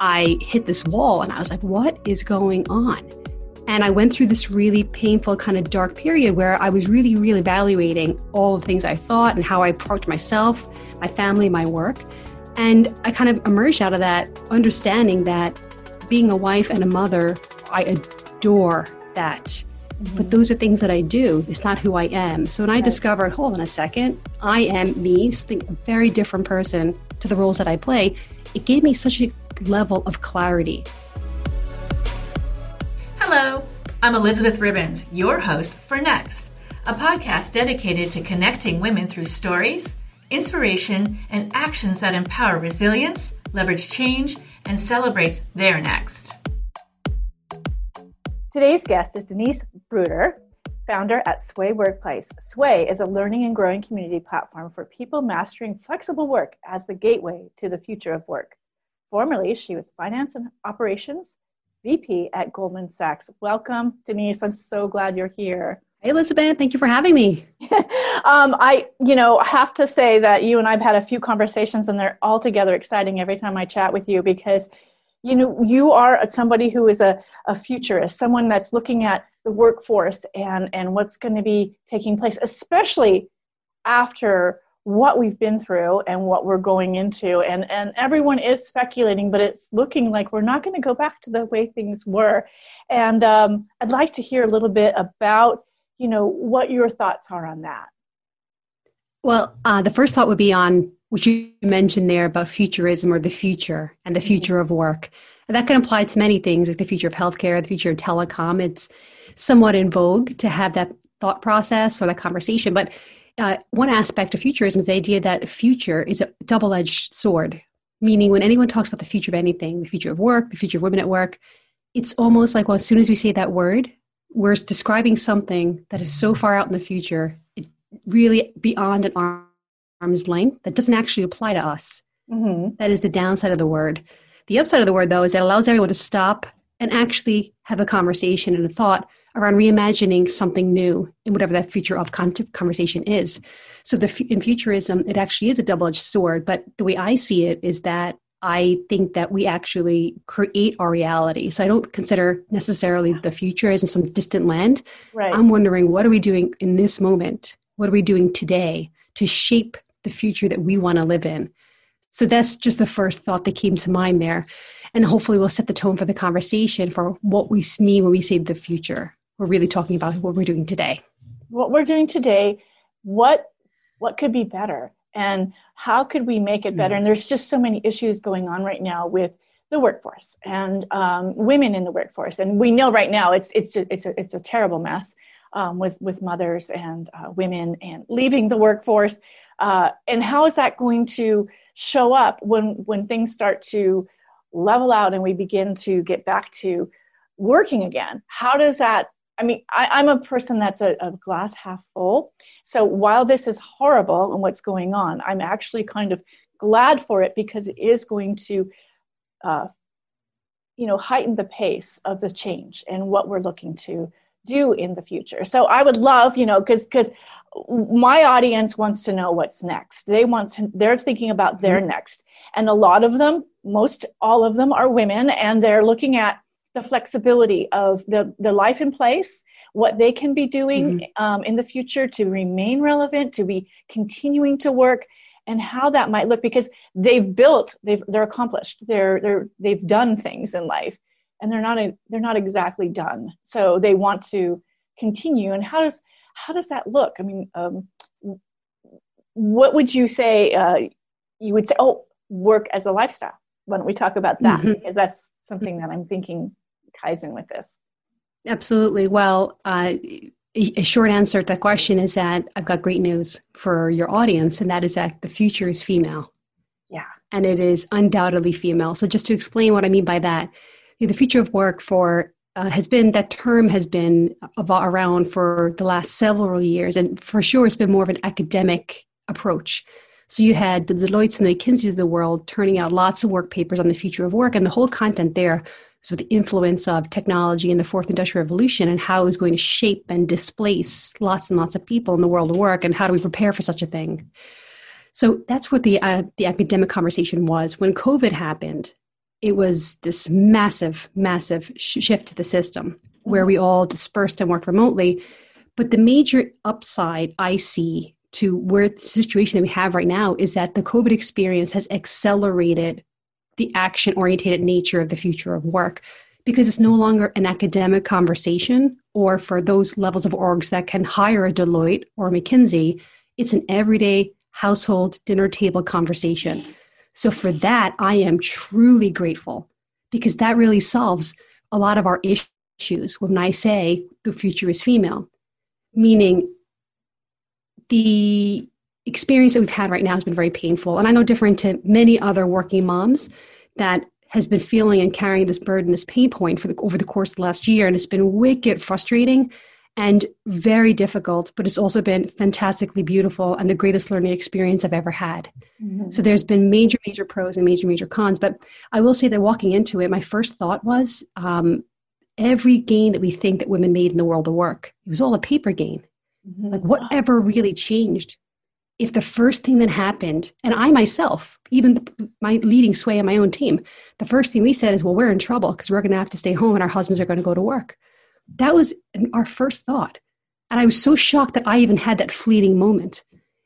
I hit this wall and I was like, what is going on? And I went through this really painful, kind of dark period where I was really, really evaluating all the things I thought and how I approached myself, my family, my work. And I kind of emerged out of that understanding that being a wife and a mother, I adore that. Mm-hmm. But those are things that I do. It's not who I am. So when I discovered, hold on a second, I am me, something a very different person to the roles that I play, it gave me such a level of clarity. Hello, I'm Elizabeth Ribbons, your host for Next, a podcast dedicated to connecting women through stories, inspiration, and actions that empower resilience, leverage change, and celebrates their next. Today's guest is Denise Brouder, founder at Sway Workplace. Sway is a learning and growing community platform for people mastering flexible work as the gateway to the future of work. Formerly, she was finance and operations VP at Goldman Sachs. Welcome, Denise. I'm so glad you're here. Hey, Elizabeth. Thank you for having me. um, I, you know, have to say that you and I've had a few conversations, and they're altogether exciting every time I chat with you because, you know, you are somebody who is a, a futurist, someone that's looking at the workforce and and what's going to be taking place, especially after what we've been through and what we're going into. And and everyone is speculating but it's looking like we're not going to go back to the way things were. And um, i'd like to hear a little bit about you know what your thoughts are on that. Well uh, the first thought would be on what you mentioned there about futurism or the future and the future mm-hmm. of work. And that can apply to many things like the future of healthcare the future of telecom. It's somewhat in vogue to have that thought process or that conversation but uh, one aspect of futurism is the idea that future is a double edged sword, meaning when anyone talks about the future of anything, the future of work, the future of women at work, it's almost like, well, as soon as we say that word, we're describing something that is so far out in the future, really beyond an arm's length, that doesn't actually apply to us. Mm-hmm. That is the downside of the word. The upside of the word, though, is that it allows everyone to stop and actually have a conversation and a thought around reimagining something new in whatever that future of conversation is. So the in futurism, it actually is a double-edged sword. But the way I see it is that I think that we actually create our reality. So I don't consider necessarily the future as in some distant land. Right. I'm wondering what are we doing in this moment? What are we doing today to shape the future that we want to live in? So that's just the first thought that came to mind there. And hopefully we'll set the tone for the conversation for what we mean when we say the future we're really talking about what we're doing today. What we're doing today, what what could be better, and how could we make it better? Mm-hmm. And there's just so many issues going on right now with the workforce and um, women in the workforce, and we know right now it's it's it's a, it's a terrible mess um, with with mothers and uh, women and leaving the workforce. Uh, and how is that going to show up when when things start to level out and we begin to get back to working again? How does that I mean, I, am a person that's a, a, glass half full. So while this is horrible and what's going on, I'm actually kind of glad for it because it is going to, uh, you know, heighten the pace of the change and what we're looking to do in the future. So I would love, you know, because because my audience wants to know what's next. They want to, they're thinking about their mm-hmm. next, and a lot of them, most all of them, are women, and they're looking at the flexibility of the, the life in place, what they can be doing mm-hmm. um, in the future to remain relevant, to be continuing to work, and how that might look because they've built, they've, they're accomplished, they're, they're, they've done things in life, and they're not, a, they're not exactly done. So they want to continue. And how does, how does that look? I mean, um, what would you say? Uh, you would say, oh, work as a lifestyle. Why don't we talk about that? Mm-hmm. Because that's something that I'm thinking ties in with this. Absolutely. Well, uh, a short answer to that question is that I've got great news for your audience, and that is that the future is female. Yeah. And it is undoubtedly female. So, just to explain what I mean by that, the future of work for uh, has been that term has been around for the last several years, and for sure it's been more of an academic approach. So you had the Deloitte's and the McKinseys of the world turning out lots of work papers on the future of work, and the whole content there so the influence of technology in the fourth industrial revolution and how it was going to shape and displace lots and lots of people in the world of work and how do we prepare for such a thing so that's what the uh, the academic conversation was when covid happened it was this massive, massive shift to the system where we all dispersed and worked remotely. But the major upside I see to where the situation that we have right now is that the COVID experience has accelerated the action oriented nature of the future of work because it's no longer an academic conversation or for those levels of orgs that can hire a Deloitte or McKinsey, it's an everyday household dinner table conversation. So for that, I am truly grateful because that really solves a lot of our issues when I say the future is female, meaning the experience that we've had right now has been very painful. And I know different to many other working moms that has been feeling and carrying this burden, this pain point for the, over the course of the last year. And it's been wicked frustrating and very difficult, but it's also been fantastically beautiful and the greatest learning experience I've ever had. Mm-hmm. So there's been major, major pros and major, major cons. But I will say that walking into it, my first thought was um, every gain that we think that women made in the world of work, it was all a paper gain. Mm-hmm. Like whatever really changed if the first thing that happened, and I myself, even my leading sway on my own team, the first thing we said is, well, we're in trouble because we're going to have to stay home and our husbands are going to go to work. That was our first thought. And I was so shocked that I even had that fleeting moment.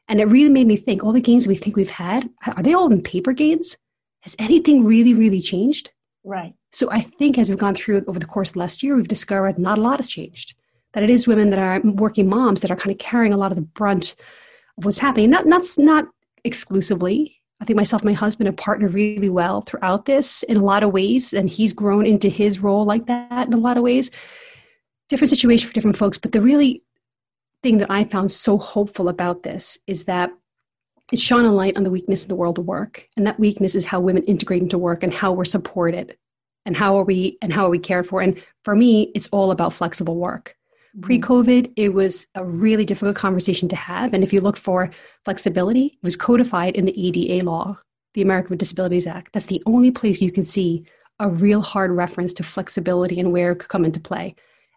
And it really made me think all the gains we think we've had, are they all in paper gains? Has anything really, really changed? Right. So I think as we've gone through over the course of last year, we've discovered not a lot has changed. That it is women that are working moms that are kind of carrying a lot of the brunt of what's happening. Not not not exclusively. I think myself and my husband have partnered really well throughout this in a lot of ways, and he's grown into his role like that in a lot of ways. Different situation for different folks, but the really thing that I found so hopeful about this is that it's shone a light on the weakness in the world of work, and that weakness is how women integrate into work and how we're supported, and how are we and how are we cared for. And for me, it's all about flexible work. Pre COVID, it was a really difficult conversation to have. And if you looked for flexibility, it was codified in the ADA law, the American with Disabilities Act. That's the only place you can see a real hard reference to flexibility and where it could come into play.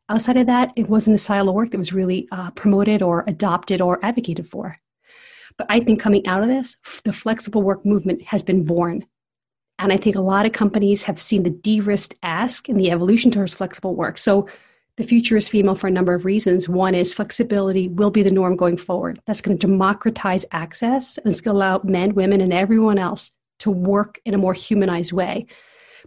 Outside of that, it wasn't a style of work that was really uh, promoted or adopted or advocated for. But I think coming out of this, the flexible work movement has been born. And I think a lot of companies have seen the de risk ask in the evolution towards flexible work. So the future is female for a number of reasons. One is flexibility will be the norm going forward. That's going to democratize access and it's going to allow men, women, and everyone else to work in a more humanized way.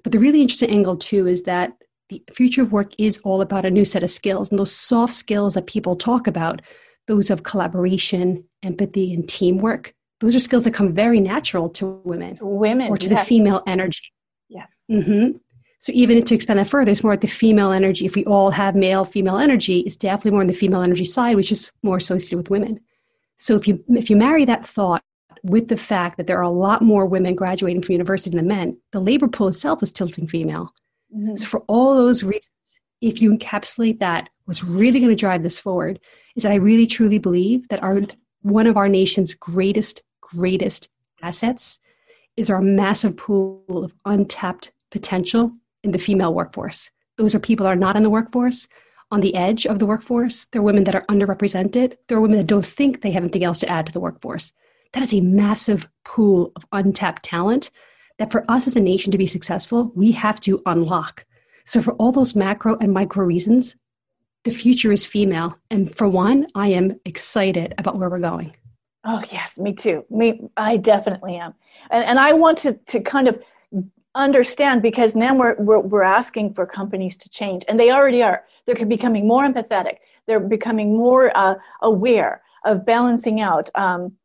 But the really interesting angle, too, is that the future of work is all about a new set of skills. And those soft skills that people talk about, those of collaboration, empathy, and teamwork, those are skills that come very natural to women. Women. Or to yes. the female energy. Yes. Mm-hmm. So even to expand that further, it's more at the female energy. If we all have male female energy, it's definitely more on the female energy side, which is more associated with women. So if you if you marry that thought with the fact that there are a lot more women graduating from university than men, the labor pool itself is tilting female. Mm-hmm. So for all those reasons, if you encapsulate that, what's really going to drive this forward is that I really truly believe that our one of our nation's greatest, greatest assets is our massive pool of untapped potential in the female workforce. Those are people that are not in the workforce, on the edge of the workforce. They're women that are underrepresented. They're women that don't think they have anything else to add to the workforce. That is a massive pool of untapped talent that for us as a nation to be successful, we have to unlock. So, for all those macro and micro reasons, the future is female. And for one, I am excited about where we're going. Oh, yes, me too. Me, I definitely am. And, and I want to, to kind of understand because now we're, we're, we're asking for companies to change and they already are. They're becoming more empathetic. They're becoming more uh, aware of balancing out um,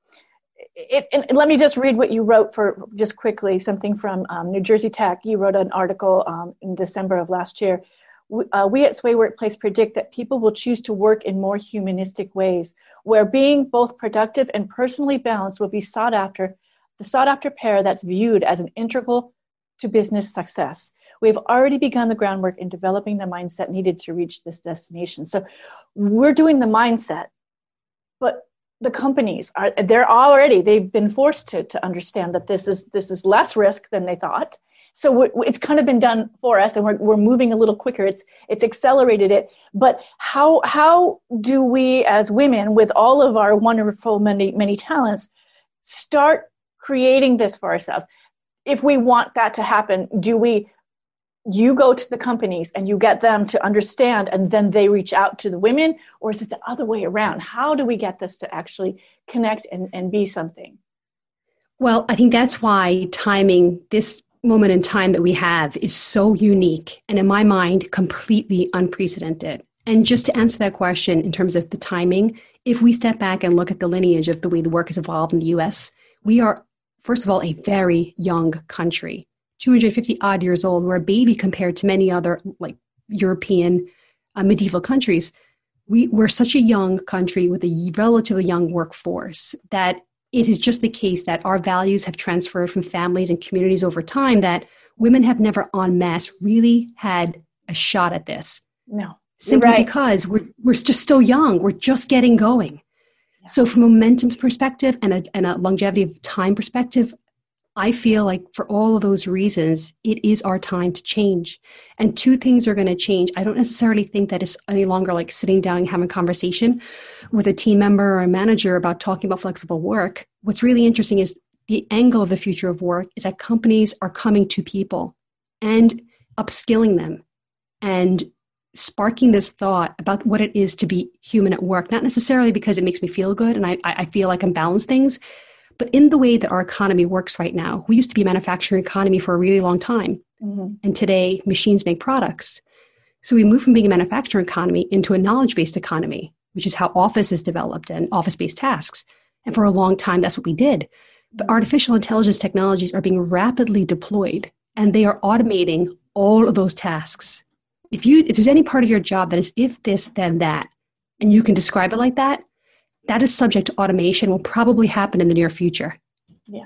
it, it, let me just read what you wrote for just quickly something from um, new jersey tech. You wrote an article um, in december of last year. Uh, we at sway workplace predict that people will choose to work in more humanistic ways where being both productive and personally balanced will be sought after the sought after pair that's viewed as an integral to business success. We've already begun the groundwork in developing the mindset needed to reach this destination. So we're doing the mindset, but the companies are they're already they've been forced to to understand that this is this is less risk than they thought. So it's kind of been done for us, and we're we're moving a little quicker. It's it's accelerated it. But how how do we as women, with all of our wonderful many many talents, start creating this for ourselves? If we want that to happen, do we you go to the companies and you get them to understand and then they reach out to the women? Or is it the other way around? How do we get this to actually connect and, and be something? Well i think that's why timing this moment in time that we have is so unique and in my mind completely unprecedented. And just to answer that question in terms of the timing if we step back and look at the lineage of the way the work has evolved in the us we are first of all a very young country 250 odd years old. We're a baby compared to many other like European uh, medieval countries. We, we're such a young country with a relatively young workforce that it is just the case that our values have transferred from families and communities over time that women have never en masse really had a shot at this. No. Simply right. because we're, we're just still young. We're just getting going. So, from a momentum perspective and a, and a longevity of time perspective, I feel like for all of those reasons, it is our time to change. And two things are going to change. I don't necessarily think that it's any longer like sitting down and having a conversation with a team member or a manager about talking about flexible work. What's really interesting is the angle of the future of work is that companies are coming to people and upskilling them and sparking this thought about what it is to be human at work, not necessarily because it makes me feel good and I, I feel like I can balance things, but in the way that our economy works right now, we used to be a manufacturing economy for a really long time. Mm-hmm. And today, machines make products. So we moved from being a manufacturing economy into a knowledge based economy, which is how office is developed and office based tasks. And for a long time, that's what we did. But artificial intelligence technologies are being rapidly deployed and they are automating all of those tasks. If you if there's any part of your job that is if this then that and you can describe it like that, that is subject to automation will probably happen in the near future. Yeah.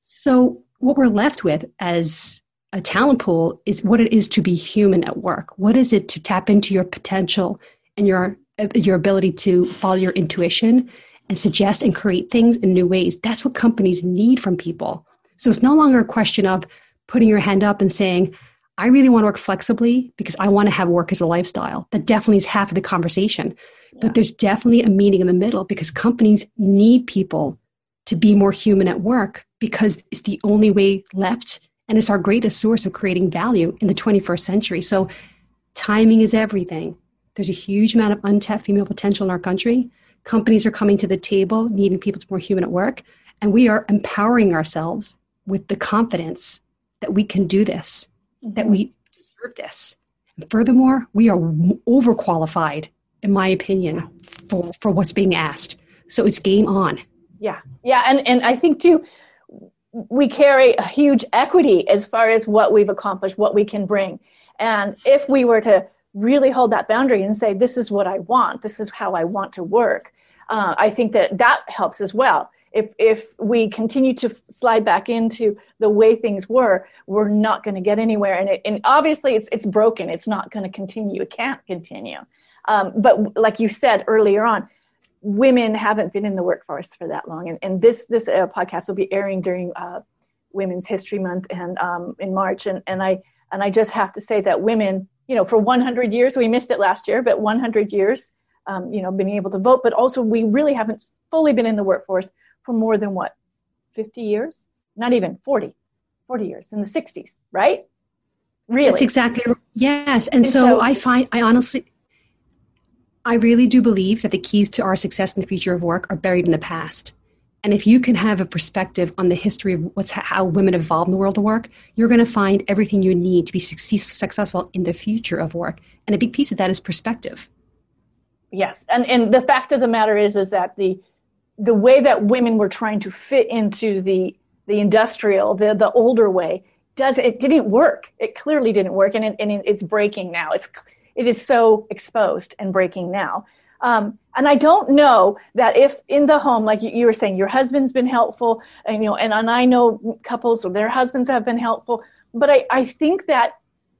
So what we're left with as a talent pool is what it is to be human at work. What is it to tap into your potential and your your ability to follow your intuition and suggest and create things in new ways. That's what companies need from people. So it's no longer a question of putting your hand up and saying, I really want to work flexibly because I want to have work as a lifestyle. That definitely is half of the conversation. But there's definitely a meeting in the middle because companies need people to be more human at work because it's the only way left and it's our greatest source of creating value in the 21st century. So timing is everything. There's a huge amount of untapped female potential in our country. Companies are coming to the table needing people to be more human at work, and we are empowering ourselves with the confidence that we can do this. That we deserve this. And furthermore, we are overqualified in my opinion, for, for what's being asked. So it's game on. Yeah. Yeah. And, and I think too, we carry a huge equity as far as what we've accomplished, what we can bring. And if we were to really hold that boundary and say, this is what I want, this is how I want to work, uh, I think that that helps as well. If, if we continue to slide back into the way things were, we're not going to get anywhere. And, it, and obviously, it's, it's broken. It's not going to continue. It can't continue. Um, but like you said earlier on, women haven't been in the workforce for that long. And, and this this uh, podcast will be airing during uh, Women's History Month and um, in March. And, and I and I just have to say that women, you know, for 100 years, we missed it last year, but 100 years, um, you know, being able to vote. But also, we really haven't fully been in the workforce for more than what, 50 years? Not even 40, 40 years in the 60s, right? Really? That's exactly yes. And, and so, so I find I honestly I really do believe that the keys to our success in the future of work are buried in the past. And if you can have a perspective on the history of what's how women evolved in the world of work, you're going to find everything you need to be successful in the future of work. And a big piece of that is perspective. Yes, and and the fact of the matter is is that the the way that women were trying to fit into the the industrial the the older way does it didn't work. It clearly didn't work, and it, and it's breaking now. It's it is so exposed and breaking now. Um, and I don't know that if in the home, like you, were saying, your husband's been helpful, and you know, and, and I know couples where their husbands have been helpful, but I, I think that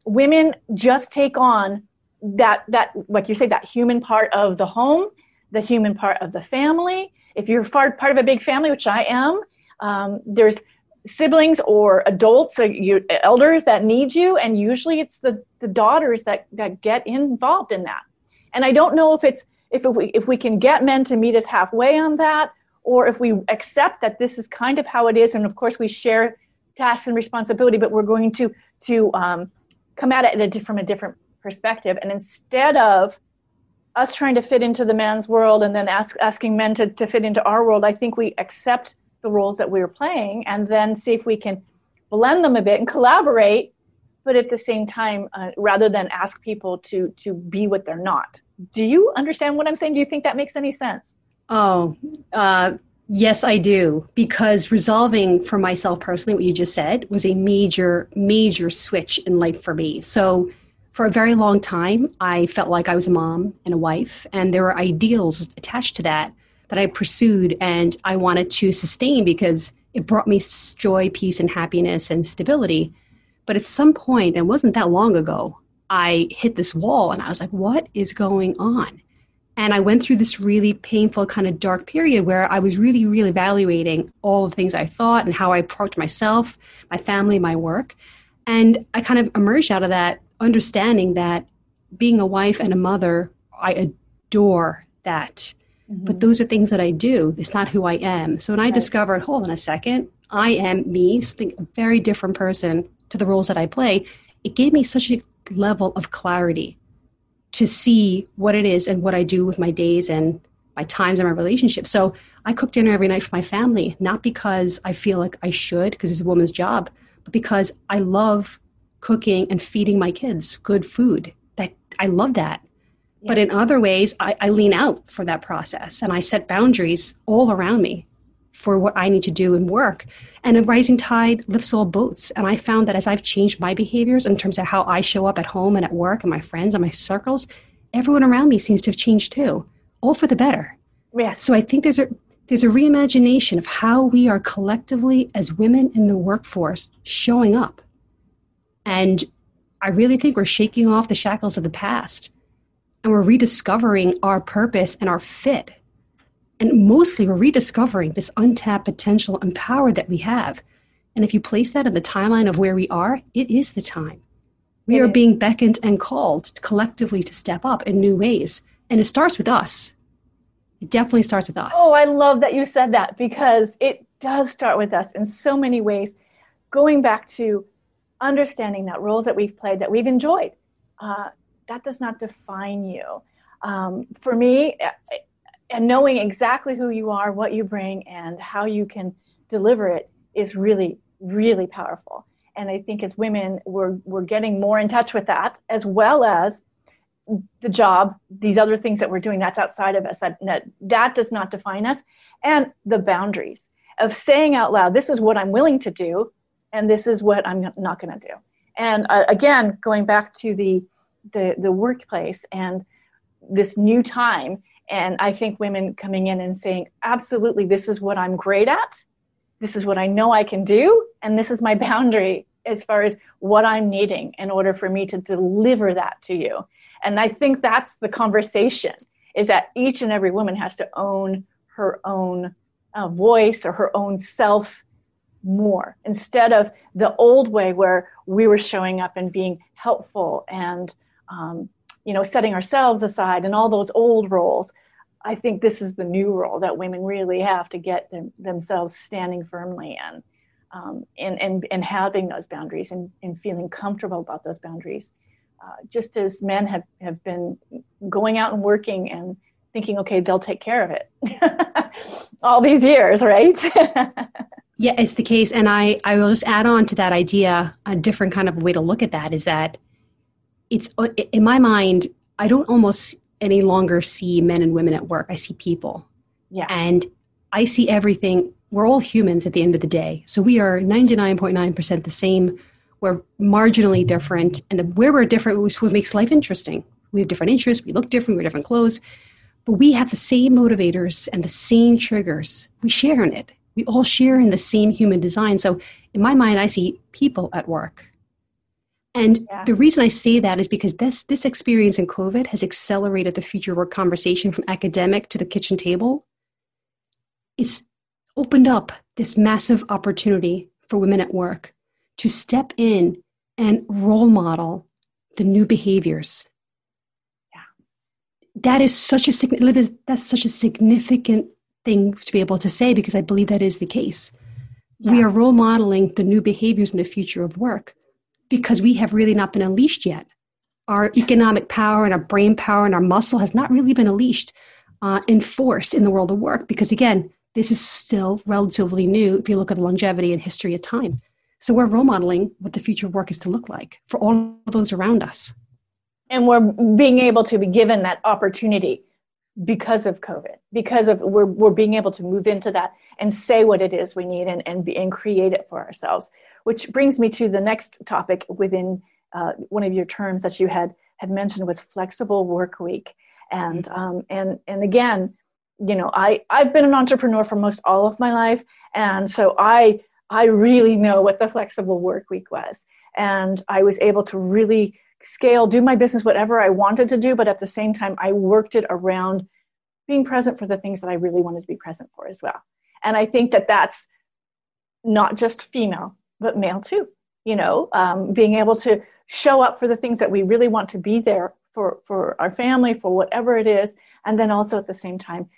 women just take on that that like you say that human part of the home, the human part of the family. If you're part part of a big family, which I am, um, there's siblings or adults or you, elders that need you and usually it's the, the daughters that, that get involved in that and i don't know if it's if we if we can get men to meet us halfway on that or if we accept that this is kind of how it is and of course we share tasks and responsibility, but we're going to to um, come at it a, from a different perspective. And instead of us trying to fit into the man's world and then ask, asking men to, to fit into our world, I think we accept the roles that we're playing and then see if we can blend them a bit and collaborate, but at the same time, uh, rather than ask people to to be what they're not. Do you understand what I'm saying? Do you think that makes any sense? Oh, uh, yes, I do. Because resolving for myself personally, what you just said, was a major, major switch in life for me. So for a very long time, I felt like I was a mom and a wife, and there were ideals attached to that that I pursued and I wanted to sustain because it brought me joy, peace, and happiness and stability. But at some point, and it wasn't that long ago, I hit this wall and I was like, what is going on? And I went through this really painful, kind of dark period where I was really, really evaluating all the things I thought and how I approached myself, my family, my work. And I kind of emerged out of that understanding that being a wife and a mother, I adore that. Mm-hmm. But those are things that I do. It's not who I am. So when I right. discovered, hold on a second, I am me, something a very different person to the roles that I play, it gave me such a level of clarity to see what it is and what I do with my days and my times and my relationships. So I cook dinner every night for my family, not because I feel like I should, because it's a woman's job, but because I love cooking and feeding my kids good food. That I love that. Yeah. But in other ways, I, I lean out for that process and I set boundaries all around me for what I need to do and work. And a rising tide lifts all boats. And I found that as I've changed my behaviors in terms of how I show up at home and at work and my friends and my circles, everyone around me seems to have changed too, all for the better. Yes. So I think there's a there's a reimagination of how we are collectively as women in the workforce showing up. And I really think we're shaking off the shackles of the past and we're rediscovering our purpose and our fit and mostly, we're rediscovering this untapped potential and power that we have. And if you place that in the timeline of where we are, it is the time. We are being beckoned and called collectively to step up in new ways. And it starts with us. It definitely starts with us. Oh, I love that you said that because it does start with us in so many ways. Going back to understanding that roles that we've played, that we've enjoyed, uh, that does not define you. Um, for me, and knowing exactly who you are, what you bring, and how you can deliver it is really, really powerful. And I think as women, we're, we're getting more in touch with that, as well as the job, these other things that we're doing that's outside of us, that, that, that does not define us, and the boundaries of saying out loud, this is what I'm willing to do, and this is what I'm not going to do. And uh, again, going back to the, the, the workplace and this new time, and I think women coming in and saying, absolutely, this is what I'm great at. This is what I know I can do. And this is my boundary as far as what I'm needing in order for me to deliver that to you. And I think that's the conversation is that each and every woman has to own her own uh, voice or her own self more instead of the old way where we were showing up and being helpful and um, you know, setting ourselves aside and all those old roles. I think this is the new role that women really have to get them, themselves standing firmly in, um, and, and, and having those boundaries and, and feeling comfortable about those boundaries. Uh, just as men have, have been going out and working and thinking, okay, they'll take care of it all these years, right? yeah, it's the case. And I, I will just add on to that idea a different kind of way to look at that is that it's uh, in my mind i don't almost any longer see men and women at work. I see people. Yeah and i see everything. We're all humans at the end of the day. So we are 99.9% the same. We're marginally different. And the, where we're different is what makes life interesting. We have different interests. We look different. We wear different clothes. But we have the same motivators and the same triggers. We share in it we all share in the same human design so in my mind i see people at work and yeah. the reason I say that is because this this experience in COVID has accelerated the future work conversation from academic to the kitchen table. It's opened up this massive opportunity for women at work to step in and role model the new behaviors. Yeah. That is such a that's such a significant thing to be able to say because I believe that is the case. Yeah. We are role modeling the new behaviors in the future of work because we have really not been unleashed yet. Our economic power and our brain power and our muscle has not really been unleashed uh, in in the world of work because, again, this is still relatively new if you look at the longevity and history of time. So we're role modeling what the future of work is to look like for all of those around us. And we're being able to be given that opportunity because of COVID, because of we're, we're being able to move into that and say what it is we need and, and, be, and create it for ourselves. Which brings me to the next topic within uh, one of your terms that you had, had mentioned was flexible work week. And, mm-hmm. um, and, and again, you know, I, I've been an entrepreneur for most all of my life. And so I, I really know what the flexible work week was. And I was able to really scale, do my business, whatever I wanted to do, but at the same time, I worked it around being present for the things that I really wanted to be present for as well. And I think that that's not just female, but male too. You know, um, being able to show up for the things that we really want to be there for, for our family, for whatever it is, and then also at the same time,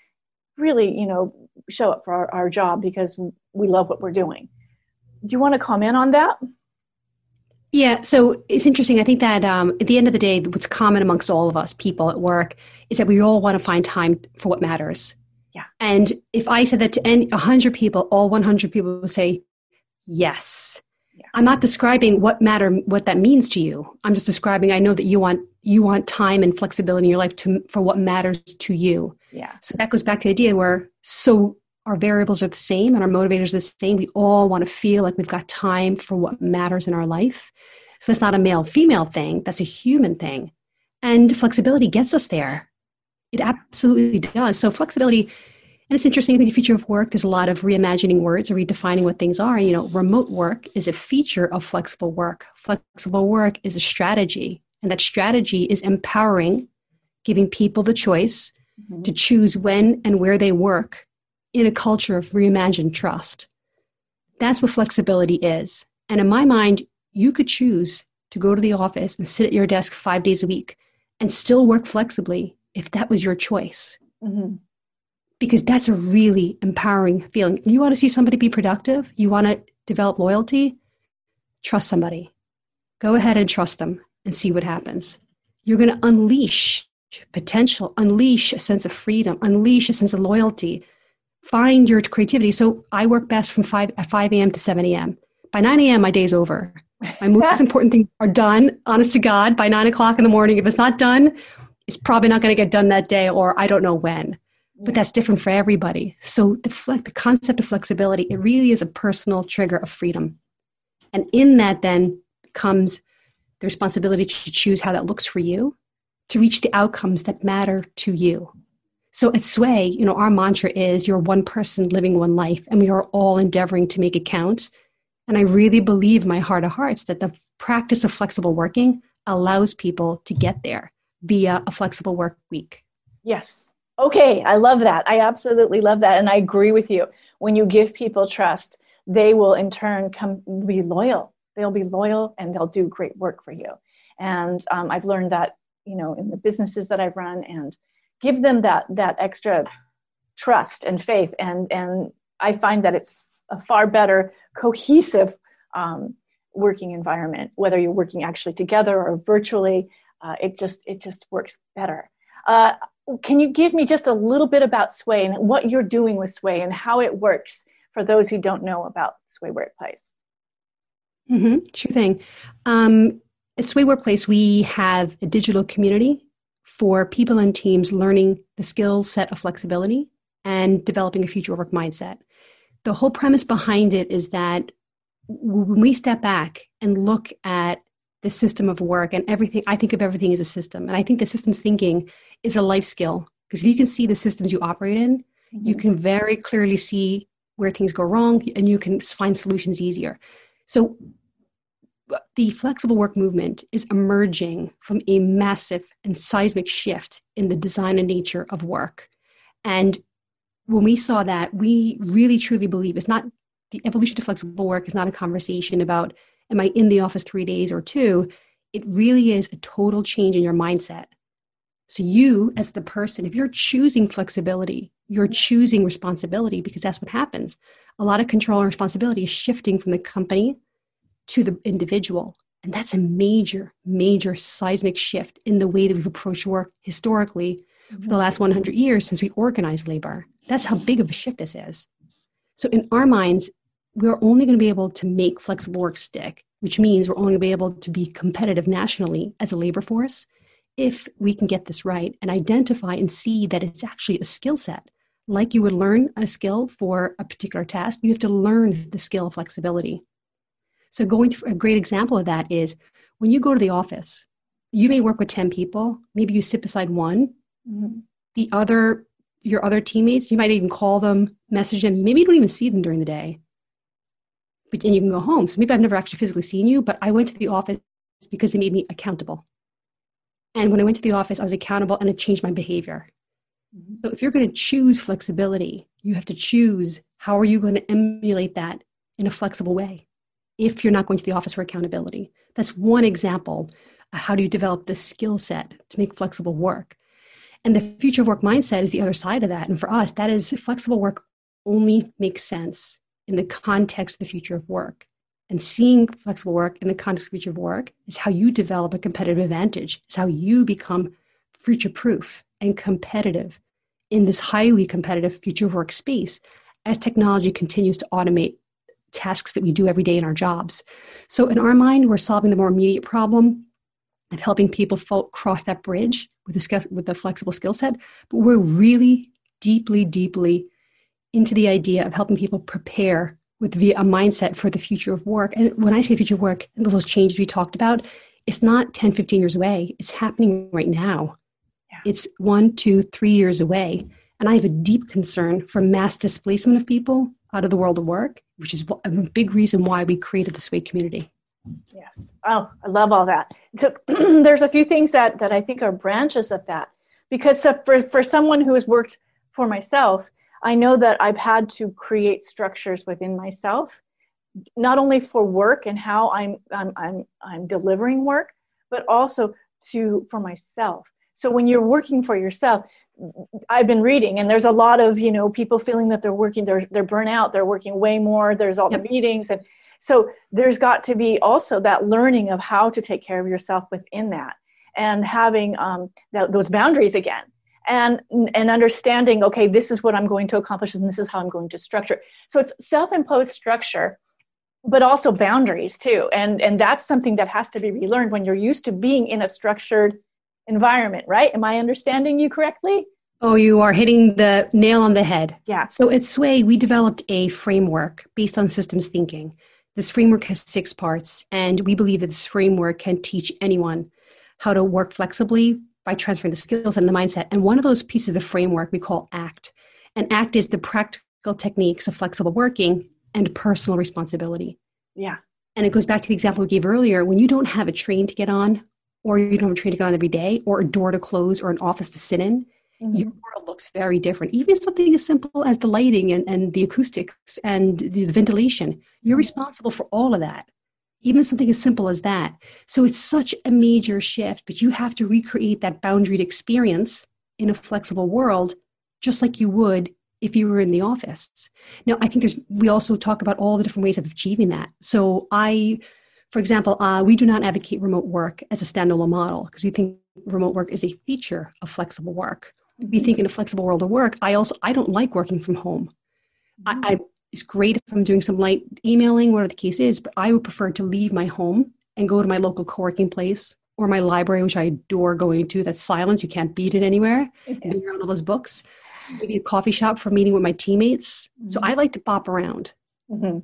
really, you know, show up for our, our job because we love what we're doing. Do you want to comment on that? Yeah, so it's interesting. I think that um, at the end of the day, what's common amongst all of us people at work is that we all want to find time for what matters. Yeah. And if I said that to any 100 people, all 100 people will say, yes. Yeah. I'm not describing what matter, what that means to you. I'm just describing, I know that you want, you want time and flexibility in your life to, for what matters to you. Yeah. So that goes back to the idea where, so our variables are the same and our motivators are the same. We all want to feel like we've got time for what matters in our life. So that's not a male female thing, that's a human thing. And flexibility gets us there. It absolutely does. So flexibility, and it's interesting, in the future of work, there's a lot of reimagining words or redefining what things are. You know, remote work is a feature of flexible work. Flexible work is a strategy, and that strategy is empowering, giving people the choice mm-hmm. to choose when and where they work in a culture of reimagined trust. That's what flexibility is. And in my mind, you could choose to go to the office and sit at your desk five days a week and still work flexibly if that was your choice. Mm-hmm. Because that's a really empowering feeling. You want to see somebody be productive, you want to develop loyalty, trust somebody. Go ahead and trust them and see what happens. You're going to unleash potential, unleash a sense of freedom, unleash a sense of loyalty, find your creativity. So I work best from 5 at 5 a.m. to 7 a.m. By 9 a.m., my day's over. My most important things are done, honest to God, by 9 o'clock in the morning. If it's not done, it's probably not going to get done that day, or I don't know when. But that's different for everybody. So the, the concept of flexibility, it really is a personal trigger of freedom. And in that then comes the responsibility to choose how that looks for you, to reach the outcomes that matter to you. So at Sway, you know, our mantra is you're one person living one life, and we are all endeavoring to make it count. And I really believe my heart of hearts that the practice of flexible working allows people to get there via a flexible work week. Yes. Okay, I love that. I absolutely love that. And I agree with you. When you give people trust, they will in turn come be loyal. They'll be loyal and they'll do great work for you. And um, I've learned that, you know, in the businesses that I've run and give them that that extra trust and faith. And and i find that it's a far better cohesive um, working environment whether you're working actually together or virtually uh, it just it just works better. Uh, can you give me just a little bit about sway and what you're doing with sway and how it works for those who don't know about sway workplace? Mm-hmm, sure thing. Um, at sway workplace we have a digital community for people and teams learning the skill set of flexibility and developing a future work mindset. The whole premise behind it is that when we step back and look at the system of work and everything, I think of everything as a system. And I think the systems thinking is a life skill because if you can see the systems you operate in, mm-hmm. you can very clearly see where things go wrong and you can find solutions easier. So the flexible work movement is emerging from a massive and seismic shift in the design and nature of work. And when we saw that, we really truly believe it's not the evolution to flexible work is not a conversation about am I in the office three days or two? It really is a total change in your mindset. So, you as the person, if you're choosing flexibility, You're choosing responsibility because that's what happens. A lot of control and responsibility is shifting from the company to the individual. And that's a major, major seismic shift in the way that we've approached work historically for the last 100 years since we organized labor. That's how big of a shift this is. So, in our minds, we're only going to be able to make flexible work stick, which means we're only going to be able to be competitive nationally as a labor force if we can get this right and identify and see that it's actually a skill set. Like you would learn a skill for a particular task, you have to learn the skill of flexibility. So, going through a great example of that is when you go to the office, you may work with 10 people, maybe you sit beside one, mm-hmm. the other, your other teammates, you might even call them, message them, maybe you don't even see them during the day, but and you can go home. So maybe I've never actually physically seen you, but I went to the office because it made me accountable. And when I went to the office, I was accountable and it changed my behavior. Mm-hmm. So if you're going to choose flexibility, you have to choose how are you going to emulate that in a flexible way if you're not going to the office for accountability. That's one example. How do you develop the skill set to make flexible work? And the future of work mindset is the other side of that. And for us, that is flexible work only makes sense in the context of the future of work. And seeing flexible work in the context of the future of work is how you develop a competitive advantage. It's how you become future proof and competitive in this highly competitive future of work space as technology continues to automate tasks that we do every day in our jobs. So, in our mind, we're solving the more immediate problem of helping people cross that bridge with the, with the flexible skill set. But we're really deeply, deeply into the idea of helping people prepare with via a mindset for the future of work. And when I say future work, those changes we talked about, it's not 10, 15 years away. It's happening right now. Yeah. It's one, two, three years away. And I have a deep concern for mass displacement of people out of the world of work, which is a big reason why we created the Sway community. Yes. Oh, I love all that. So there's a few things that, that I think are branches of that. Because for, for someone who has worked for myself, I know that I've had to create structures within myself, not only for work and how I'm, I'm, I'm, I'm delivering work, but also to for myself. So when you're working for yourself, I've been reading, and there's a lot of you know people feeling that they're working, they're they're burnout, they're working way more. There's all yep. the meetings, and so there's got to be also that learning of how to take care of yourself within that, and having um, that, those boundaries again, and and understanding. Okay, this is what I'm going to accomplish, and this is how I'm going to structure. So it's self-imposed structure, but also boundaries too, and and that's something that has to be relearned when you're used to being in a structured environment, right? Am I understanding you correctly? Oh, you are hitting the nail on the head. Yeah. So at Sway, we developed a framework based on systems thinking. This framework has six parts, and we believe that this framework can teach anyone how to work flexibly by transferring the skills and the mindset. And one of those pieces of the framework we call ACT. And ACT is the practical techniques of flexible working and personal responsibility. Yeah. And it goes back to the example we gave earlier. When you don't have a train to get on or you don't have a train to get on every day, or a door to close, or an office to sit in, mm-hmm. your world looks very different. Even something as simple as the lighting and, and the acoustics and the, the ventilation, you're mm-hmm. responsible for all of that. Even something as simple as that. So it's such a major shift, but you have to recreate that boundaried experience in a flexible world, just like you would if you were in the office. Now, I think there's, we also talk about all the different ways of achieving that. So I, for example, uh, we do not advocate remote work as a standalone model because we think remote work is a feature of flexible work. Mm-hmm. We think in a flexible world of work, I also I don't like working from home. Mm-hmm. I, I, it's great if I'm doing some light emailing, whatever the case is, but I would prefer to leave my home and go to my local co-working place or my library, which I adore going to. That's silence; you can't beat it anywhere. Yeah. Be around all those books. Maybe a coffee shop for meeting with my teammates. Mm-hmm. So I like to bop around. Mm-hmm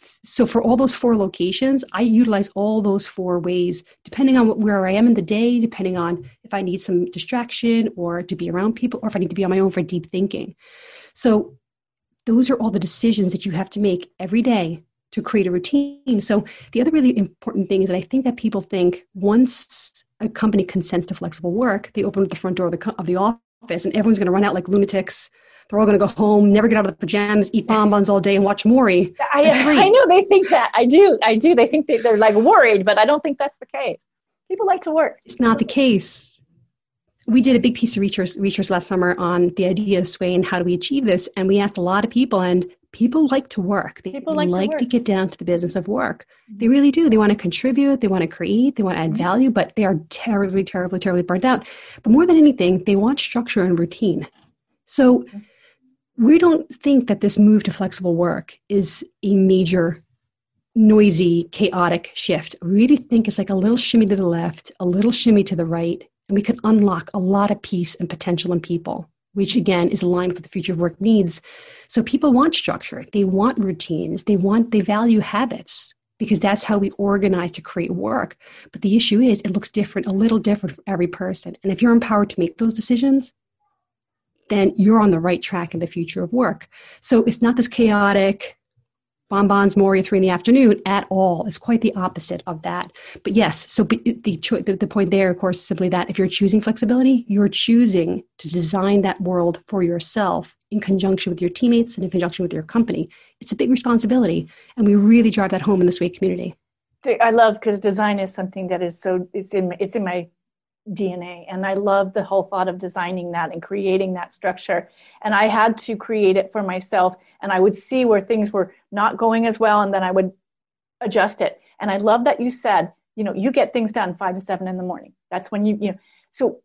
so for all those four locations i utilize all those four ways depending on where i am in the day depending on if i need some distraction or to be around people or if i need to be on my own for deep thinking. So those are all the decisions that you have to make every day to create a routine. So the other really important thing is that i think that people think once a company consents to flexible work they open up the front door of the, of the office and everyone's going to run out like lunatics they're all going to go home, never get out of the pajamas, eat bonbons all day, and watch Maury. I, I know they think that. I do. I do. They think they, they're like worried, but I don't think that's the case. People like to work. It's not the case. we did a big piece of research, research last summer on the idea of sway and how do we achieve this. And we asked a lot of people, and people like to work. They people like, like to, to, get down to the business of work. Mm-hmm. They really do. They want to contribute, they want to create, they want to add mm-hmm. value, but they are terribly, terribly, terribly burnt out. But more than anything, they want structure and routine. So mm-hmm. We don't think that this move to flexible work is a major noisy, chaotic shift. We really think it's like a little shimmy to the left, a little shimmy to the right, and we could unlock a lot of peace and potential in people, which again is aligned with the future of work needs. So people want structure, they want routines, they want, they value habits because that's how we organize to create work. But the issue is it looks different, a little different for every person. And if you're empowered to make those decisions, then you're on the right track in the future of work. So it's not this chaotic, bonbons more at three in the afternoon at all. It's quite the opposite of that. But yes, so the, the, the point there, of course, is simply that if you're choosing flexibility, you're choosing to design that world for yourself in conjunction with your teammates and in conjunction with your company. It's a big responsibility, and we really drive that home in the Sway community. I love because design is something that is so it's in it's in my DNA. And I love the whole thought of designing that and creating that structure. And I had to create it for myself. And I would see where things were not going as well. And then I would adjust it. And I love that you said, you know, you get things done five to seven in the morning. That's when you, you know, so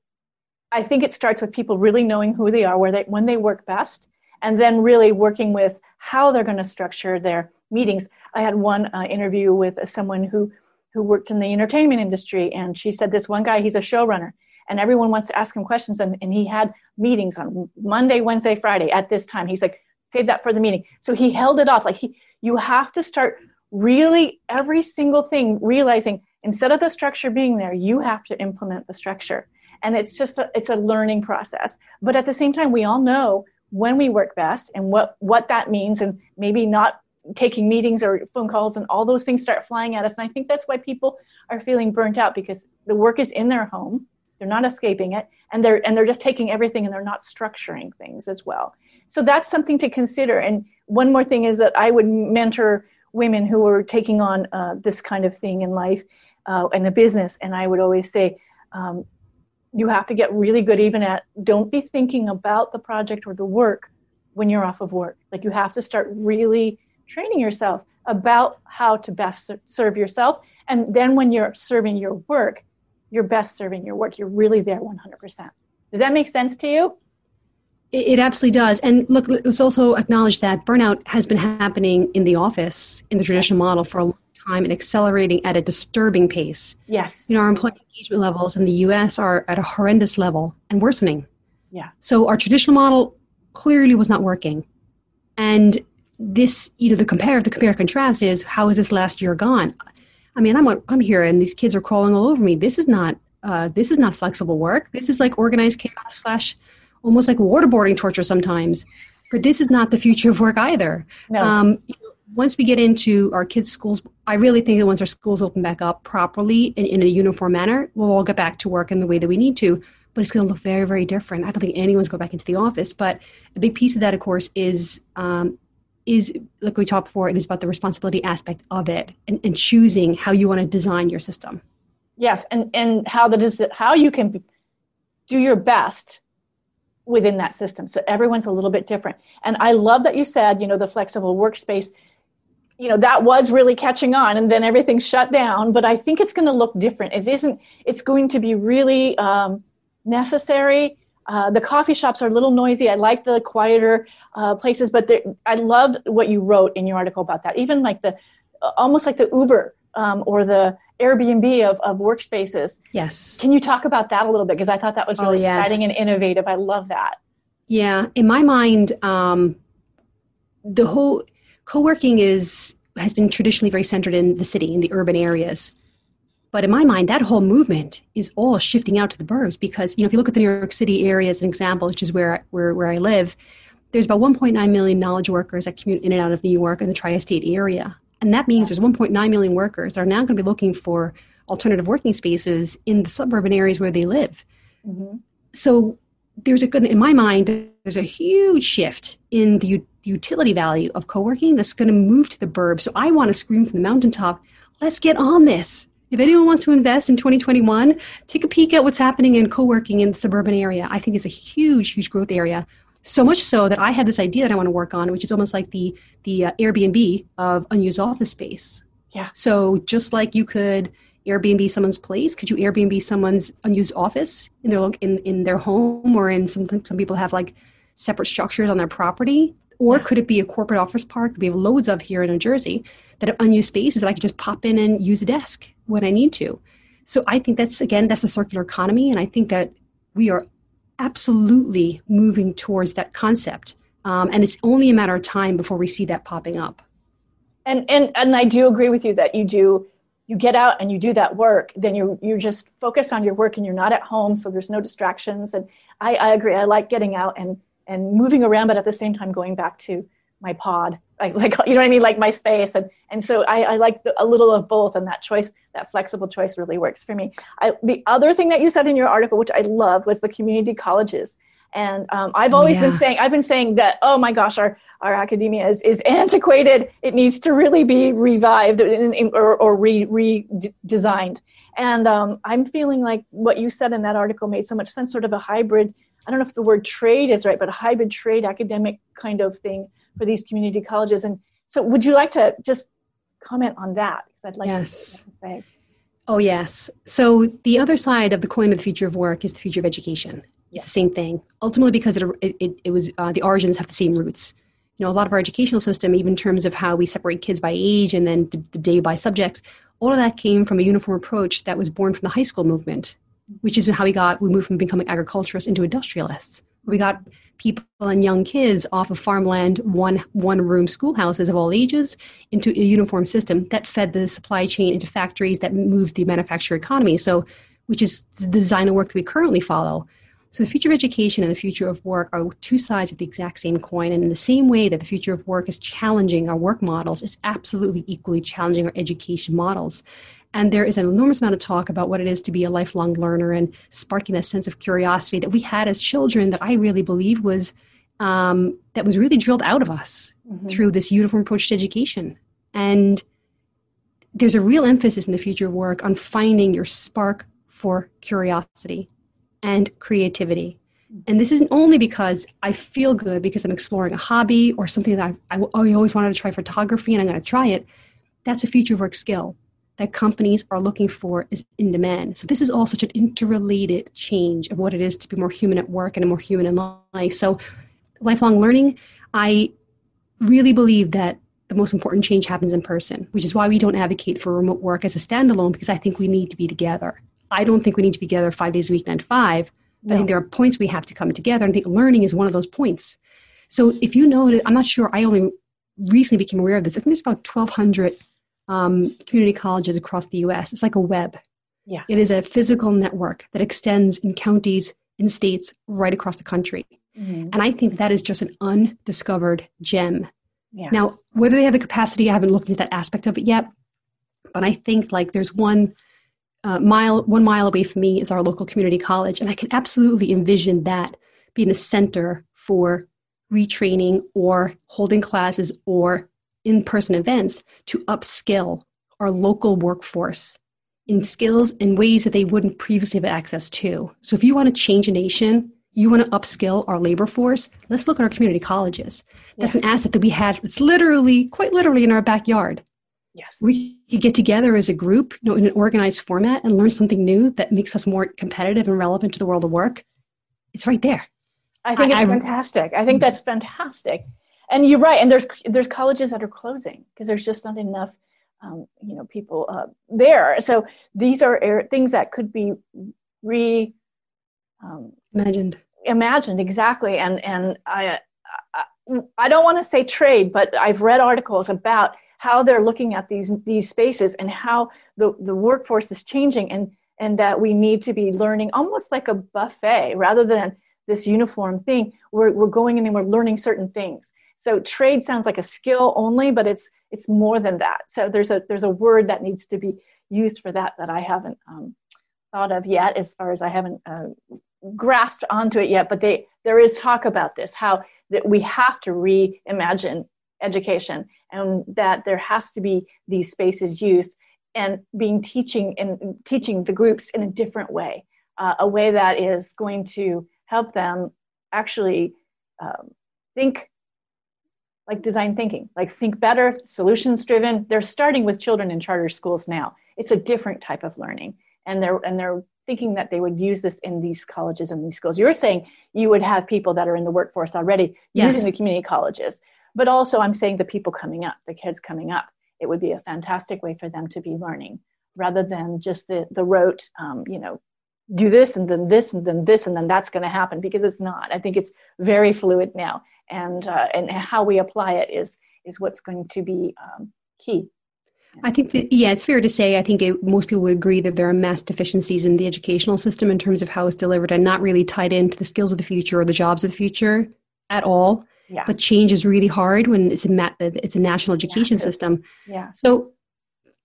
I think it starts with people really knowing who they are, where they, when they work best, and then really working with how they're going to structure their meetings. I had one uh, interview with someone who who worked in the entertainment industry, and she said this one guy, he's a showrunner, and everyone wants to ask him questions, and, and he had meetings on Monday, Wednesday, Friday at this time. He's like, save that for the meeting. So he held it off. Like he, you have to start really every single thing realizing instead of the structure being there, you have to implement the structure. And it's just a, it's a learning process. But at the same time, we all know when we work best and what what that means, and maybe not taking meetings or phone calls and all those things start flying at us. And I think that's why people are feeling burnt out because the work is in their home. They're not escaping it. And they're and they're just taking everything and they're not structuring things as well. So that's something to consider. And one more thing is that I would mentor women who are taking on uh, this kind of thing in life uh, and a business. And I would always say, um, you have to get really good even at don't be thinking about the project or the work when you're off of work. Like you have to start really training yourself about how to best serve yourself. And then when you're serving your work, you're best serving your work. You're really there 100%. Does that make sense to you? It, absolutely does. And look, let's also acknowledge that burnout has been happening in the office in the traditional model for a long time and accelerating at a disturbing pace. Yes. You know, our employee engagement levels in the US are at a horrendous level and worsening. Yeah. So our traditional model clearly was not working. And this, you know, the compare, the compare contrast is how is this last year gone? I mean, I'm I'm here and these kids are crawling all over me. This is not uh, this is not flexible work. This is like organized chaos slash almost like waterboarding torture sometimes. But this is not the future of work either. No. Um, once we get into our kids' schools, I really think that once our schools open back up properly and in a uniform manner, we'll all get back to work in the way that we need to. But it's going to look very, very different. I don't think anyone's going back into the office. But a big piece of that, of course, is um, is like we talked before it is about the responsibility aspect of it and, and choosing how you want to design your system. Yes and and how that is how you can do your best within that system. So everyone's a little bit different. And i love that you said you know the flexible workspace you know that was really catching on and then everything shut down but i think it's going to look different. It isn't it's going to be really um, necessary uh, the coffee shops are a little noisy. I like the quieter uh, places, but I loved what you wrote in your article about that. Even like the uh, almost like the Uber um, or the Airbnb of, of workspaces. Yes. Can you talk about that a little bit? Because I thought that was oh, really oh, yes. exciting and innovative. I love that. Yeah. In my mind, um, the whole co working is has been traditionally very centered in the city, in the urban areas. But in my mind, that whole movement is all shifting out to the burbs because, you know, if you look at the New York City area as an example, which is where, where, where I live, there's about 1.9 million knowledge workers that commute in and out of New York and the tri-state area. And that means there's 1.9 million workers that are now going to be looking for alternative working spaces in the suburban areas where they live. Mm-hmm. So there's a good, in my mind, there's a huge shift in the u- utility value of co-working that's going to move to the burbs. So I want to scream from the mountaintop, let's get on this if anyone wants to invest in 2021, take a peek at what's happening in co-working in the suburban area. I think it's a huge, huge growth area. So much so that I had this idea that I want to work on, which is almost like the the uh, Airbnb of unused office space. Yeah. So just like you could Airbnb someone's place, could you Airbnb someone's unused office in their in in their home, or in some some people have like separate structures on their property, or yeah. could it be a corporate office park that we have loads of here in New Jersey that have unused spaces that I could just pop in and use a desk when I need to? So I think that's again that's a circular economy, and I think that we are absolutely moving towards that concept. Um, and it's only a matter of time before we see that popping up. And, and, and I do agree with you that you do, you get out and you do that work, then you you just focus on your work and you're not at home, so there's no distractions. And I, I agree. I like getting out and, and moving around, but at the same time going back to my pod like, like you know what I mean, like my space. And, and so I, I like the, a little of both and that choice, that flexible choice really works for me. I, the other thing that you said in your article, which I loved was the community colleges. And um, I've oh, always yeah. been saying, I've been saying that, oh my gosh, our, our academia is, is antiquated. It needs to really be revived in, in, or, or re, redesigned. And um, I'm feeling like what you said in that article made so much sense, sort of a hybrid, I don't know if the word trade is right, but a hybrid trade academic kind of thing for these community colleges. And so, would you like to just comment on that? Because I'd like yes. to say. Oh, yes. So, the other side of the coin of the future of work is the future of education. It's the same thing. Ultimately, because it, it, it was uh, the origins have the same roots. You know, a lot of our educational system, even in terms of how we separate kids by age and then the, the day by subjects, all of that came from a uniform approach that was born from the high school movement, which is how we got we moved from becoming agriculturists into industrialists. We got people and young kids off of farmland, one one room schoolhouses of all ages into a uniform system that fed the supply chain into factories that moved the manufacturing economy. So, which is the design of work that we currently follow. So, the future of education and the future of work are two sides of the exact same coin. And in the same way that the future of work is challenging our work models, it's absolutely equally challenging our education models. And there is an enormous amount of talk about what it is to be a lifelong learner and sparking that sense of curiosity that we had as children that I really believe was um, that was really drilled out of us mm-hmm. through this uniform approach to education. And there's a real emphasis in the future of work on finding your spark for curiosity and creativity. And this isn't only because I feel good because I'm exploring a hobby or something that I, I, I always wanted to try photography and I'm going to try it. That's a future of work skill that companies are looking for is in demand. So this is all such an interrelated change of what it is to be more human at work and a more human in life. So lifelong learning, I really believe that the most important change happens in person, which is why we don't advocate for remote work as a standalone because I think we need to be together. I don't think we need to be together five days a week, nine to five. But no. I think there are points we have to come together, and I think learning is one of those points. So if you know, I'm not sure. I only recently became aware of this. I think there's about 1,200 um, community colleges across the US. It's like a web. Yeah. It is a physical network that extends in counties, in states, right across the country. Mm-hmm. And I think that is just an undiscovered gem. Yeah. Now, whether they have the capacity, I haven't looked at that aspect of it yet. But I think like there's one uh, mile, one mile away from me is our local community college, and I can absolutely envision that being the center for retraining or holding classes or in person events to upskill our local workforce in skills and ways that they wouldn't previously have access to. So, if you want to change a nation, you want to upskill our labor force, let's look at our community colleges. That's yeah. an asset that we have. It's literally, quite literally, in our backyard. Yes. We could get together as a group, you know, in an organized format and learn something new that makes us more competitive and relevant to the world of work. It's right there. I think I, it's I, fantastic. I think that's fantastic and you're right and there's there's colleges that are closing because there's just not enough um, you know people uh, there. So these are things that could be re um, imagined. imagined exactly. And and i i, I don't want to say trade but i've read articles about how they're looking at these these spaces and how the the workforce is changing and and that we need to be learning almost like a buffet rather than this uniform thing. We're, we're going in and we're learning certain things so trade sounds like a skill only, but it's it's more than that. So there's a there's a word that needs to be used for that that I haven't um, thought of yet, as far as I haven't uh, grasped onto it yet. But they there is talk about this how that we have to reimagine education and that there has to be these spaces used and being teaching and teaching the groups in a different way, uh, a way that is going to help them actually um, think like design thinking, like think better, solutions driven. They're starting with children in charter schools now. It's a different type of learning, and they're and they're thinking that they would use this in these colleges and these schools. You're saying you would have people that are in the workforce already yes. using the community colleges, but also I'm saying the people coming up, the kids coming up. It would be a fantastic way for them to be learning rather than just the the rote, um, you know, do this and then this and then this and then that's going to happen because it's not. I think it's very fluid now, and uh, and how we apply it is is what's going to be um, key. I think that, yeah, it's fair to say, I think it, most people would agree that there are mass deficiencies in the educational system in terms of how it's delivered and not really tied into the skills of the future or the jobs of the future at all. Yeah. But change is really hard when it's a ma- it's a national education Massive. system. Yeah. So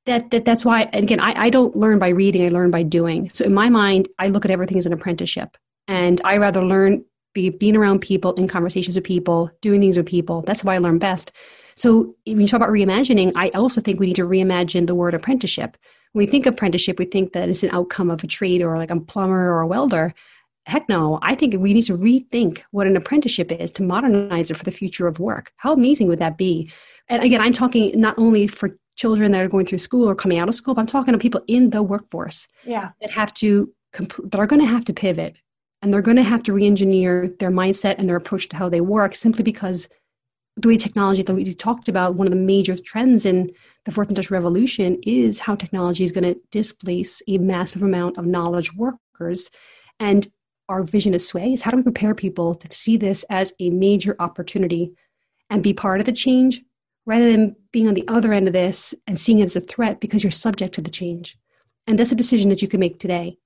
that, that that's why again I, I don't learn by reading i learn by doing so in my mind i look at everything as an apprenticeship and i rather learn be being around people in conversations with people doing things with people. That's why i learn best. So when you talk about reimagining i also think we need to reimagine the word apprenticeship. When we think apprenticeship we think that it's an outcome of a trade or like a plumber or a welder. Heck no. I think we need to rethink what an apprenticeship is to modernize it for the future of work. How amazing would that be? And again i'm talking not only for children that are going through school or coming out of school, but I'm talking to people in the workforce yeah. that have to that are going to have to pivot and they're going to have to re-engineer their mindset and their approach to how they work simply because the way technology that we talked about one of the major trends in the fourth industrial revolution is how technology is going to displace a massive amount of knowledge workers and our vision is sway is how do we prepare people to see this as a major opportunity and be part of the change rather than being on the other end of this and seeing it as a threat because you're subject to the change. And that's a decision that you can make today.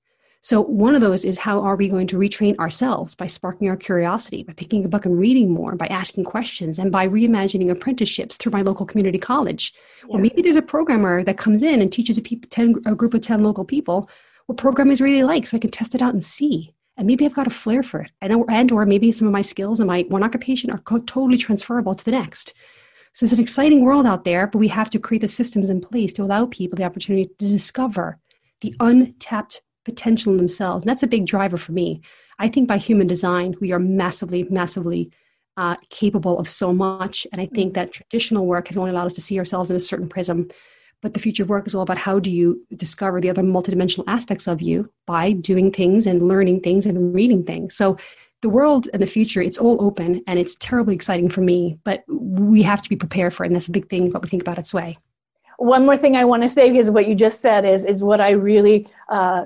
So, one of those is how are we going to retrain ourselves by sparking our curiosity, by picking a book and reading more, by asking questions, and by reimagining apprenticeships through my local community college. Yeah. Or maybe there's a programmer that comes in and teaches a, people, 10, a group of 10 local people what programming is really like so I can test it out and see. And maybe I've got a flair for it. And, and or maybe some of my skills and my one occupation are co- totally transferable to the next. So it's an exciting world out there, but we have to create the systems in place to allow people the opportunity to discover the untapped potential in themselves. And that's a big driver for me. I think by human design, we are massively, massively uh, capable of so much. And I think that traditional work has only allowed us to see ourselves in a certain prism. But the future of work is all about how do you discover the other multidimensional aspects of you by doing things and learning things and reading things. So the world and the future, it's all open and it's terribly exciting for me, but we have to be prepared for it. And that's a big thing, what we think about its way. One more thing I want to say, because what you just said is, is what I really uh,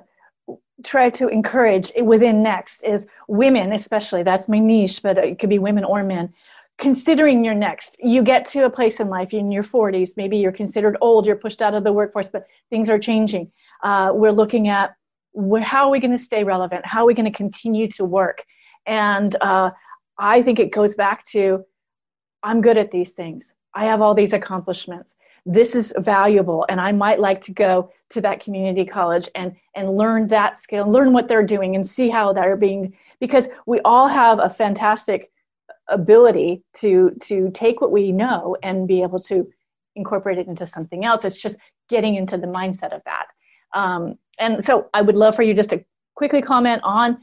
try to encourage within Next is women, especially, that's my niche, but it could be women or men. Considering your next, you get to a place in life in your 40s, maybe you're considered old, you're pushed out of the workforce, but things are changing. Uh, we're looking at how are we going to stay relevant? How are we going to continue to work? And uh, I think it goes back to I'm good at these things. I have all these accomplishments. This is valuable, and I might like to go to that community college and and learn that skill, learn what they're doing, and see how they're being. Because we all have a fantastic ability to to take what we know and be able to incorporate it into something else. It's just getting into the mindset of that. Um, and so, I would love for you just to quickly comment on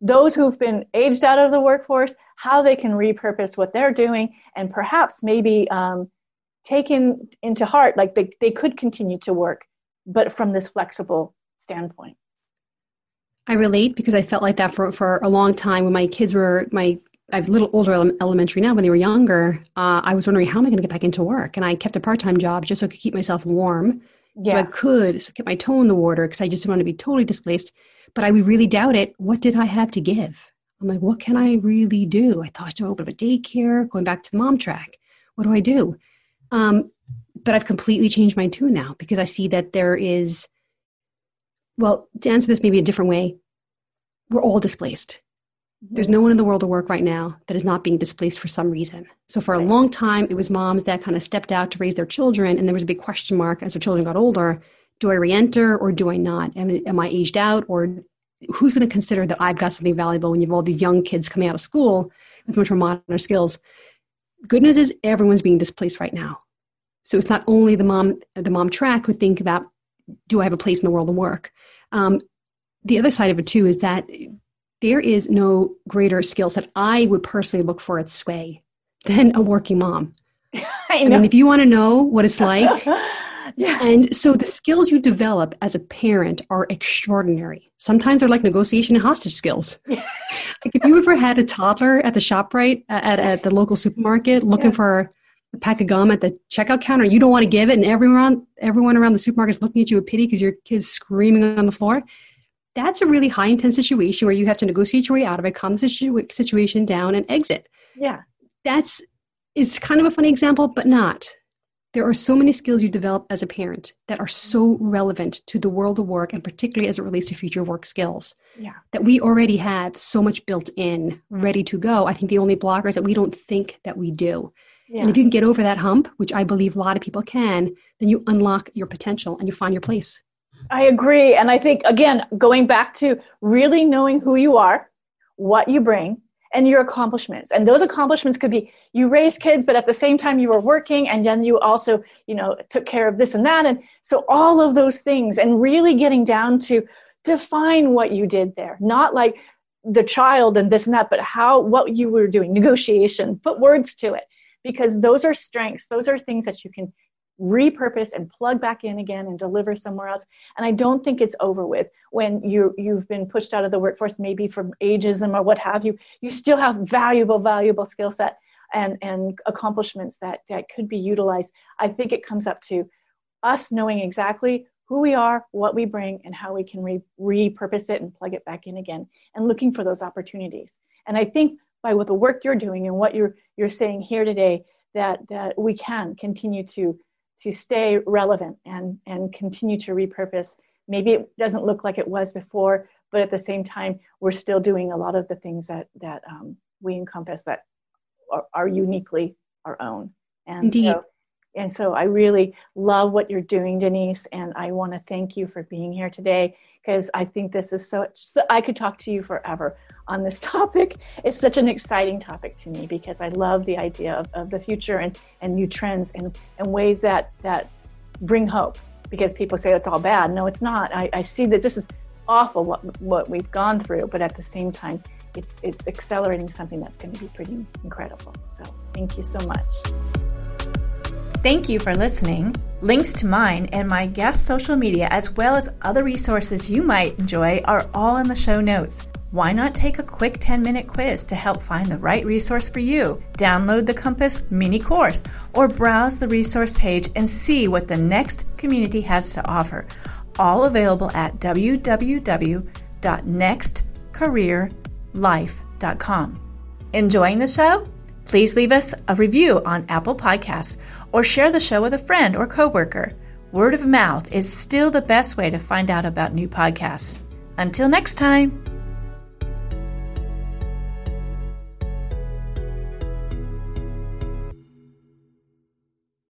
those who've been aged out of the workforce, how they can repurpose what they're doing, and perhaps maybe um, taken into heart, like they, they could continue to work, but from this flexible standpoint. I relate because I felt like that for, for a long time when my kids were, my I have a little older elementary now. When they were younger, uh, I was wondering how am I going to get back into work, and I kept a part time job just so I could keep myself warm, yeah. so I could so I kept my toe in the water because I just didn't want to be totally displaced. But I would really doubt it. What did I have to give? I'm like, what can I really do? I thought to open up a daycare, going back to the mom track. What do I do? Um, but I've completely changed my tune now because I see that there is, well, to answer this maybe a different way, we're all displaced. There's no one in the world to work right now that is not being displaced for some reason. So for a long time, it was moms that kind of stepped out to raise their children, and there was a big question mark as their children got older do I re-enter or do I not? Am, am I aged out or who's going to consider that I've got something valuable when you have all these young kids coming out of school with much more modern skills? Good news is everyone's being displaced right now. So it's not only the mom the mom track who think about do I have a place in the world of work? Um, the other side of it too is that there is no greater skill set I would personally look for at Sway than a working mom. I, I, mean, if you want to know what it's like, yeah. and so the skills you develop as a parent are extraordinary. Sometimes they're like negotiation and hostage skills. Yeah. like if you ever had a toddler at the shop right at, at the local supermarket looking yeah. for a pack of gum at the checkout counter, you don't want to give it, and everyone everyone around the supermarket is looking at you with pity because your kid's screaming on the floor that's a really high intense situation where you have to negotiate your way out of it, calm the situ- situation down, and exit. Yeah. That's it's kind of a funny example, but not. There are so many skills you develop as a parent that are so relevant to the world of work and particularly as it relates to future work skills. Yeah. That we already have so much built in, mm. ready to go. I think the only blocker is that we don't think that we do. Yeah. And if you can get over that hump, which I believe a lot of people can, then you unlock your potential and you find your place. I agree. And I think, again, going back to really knowing who you are, what you bring, and your accomplishments. And those accomplishments could be you raised kids, but at the same time you were working, and then you also, you know, took care of this and that. And so all of those things, and really getting down to define what you did there. Not like the child and this and that, but how, what you were doing, negotiation, put words to it. Because those are strengths, those are things that you can repurpose and plug back in again and deliver somewhere else. And I don't think it's over with when you you've been pushed out of the workforce, maybe from ageism or what have you. You still have valuable, valuable skill set and and accomplishments that that could be utilized. I think it comes up to us knowing exactly who we are, what we bring, and how we can re- repurpose it and plug it back in again, and looking for those opportunities. And I think by what the work you're doing and what you're you're saying here today, that that we can continue to to stay relevant and and continue to repurpose. Maybe it doesn't look like it was before but at the same time we're still doing a lot of the things that that um, we encompass that are, are, uniquely our own. And Indeed. so and so I really love what you're doing, Denise, and I want to thank you for being here today because I think this is so, so, I could talk to you forever on this topic. It's such an exciting topic to me because I love the idea of, of the future and, and new trends and, and ways that, that bring hope because people say it's all bad. No, it's not. I, I see that this is awful what, what we've gone through, but at the same time, it's, it's accelerating something that's going to be pretty incredible. So thank you so much. Thank you for listening. Links to mine and my guest social media, as well as other resources you might enjoy, are all in the show notes why not take a quick 10 minute quiz to help find the right resource for you? Download the Compass mini course or browse the resource page and see what the next community has to offer. All available at www.nextcareerlife.com. Enjoying the show? Please leave us a review on Apple Podcasts or share the show with a friend or coworker. Word of mouth is still the best way to find out about new podcasts. Until next time.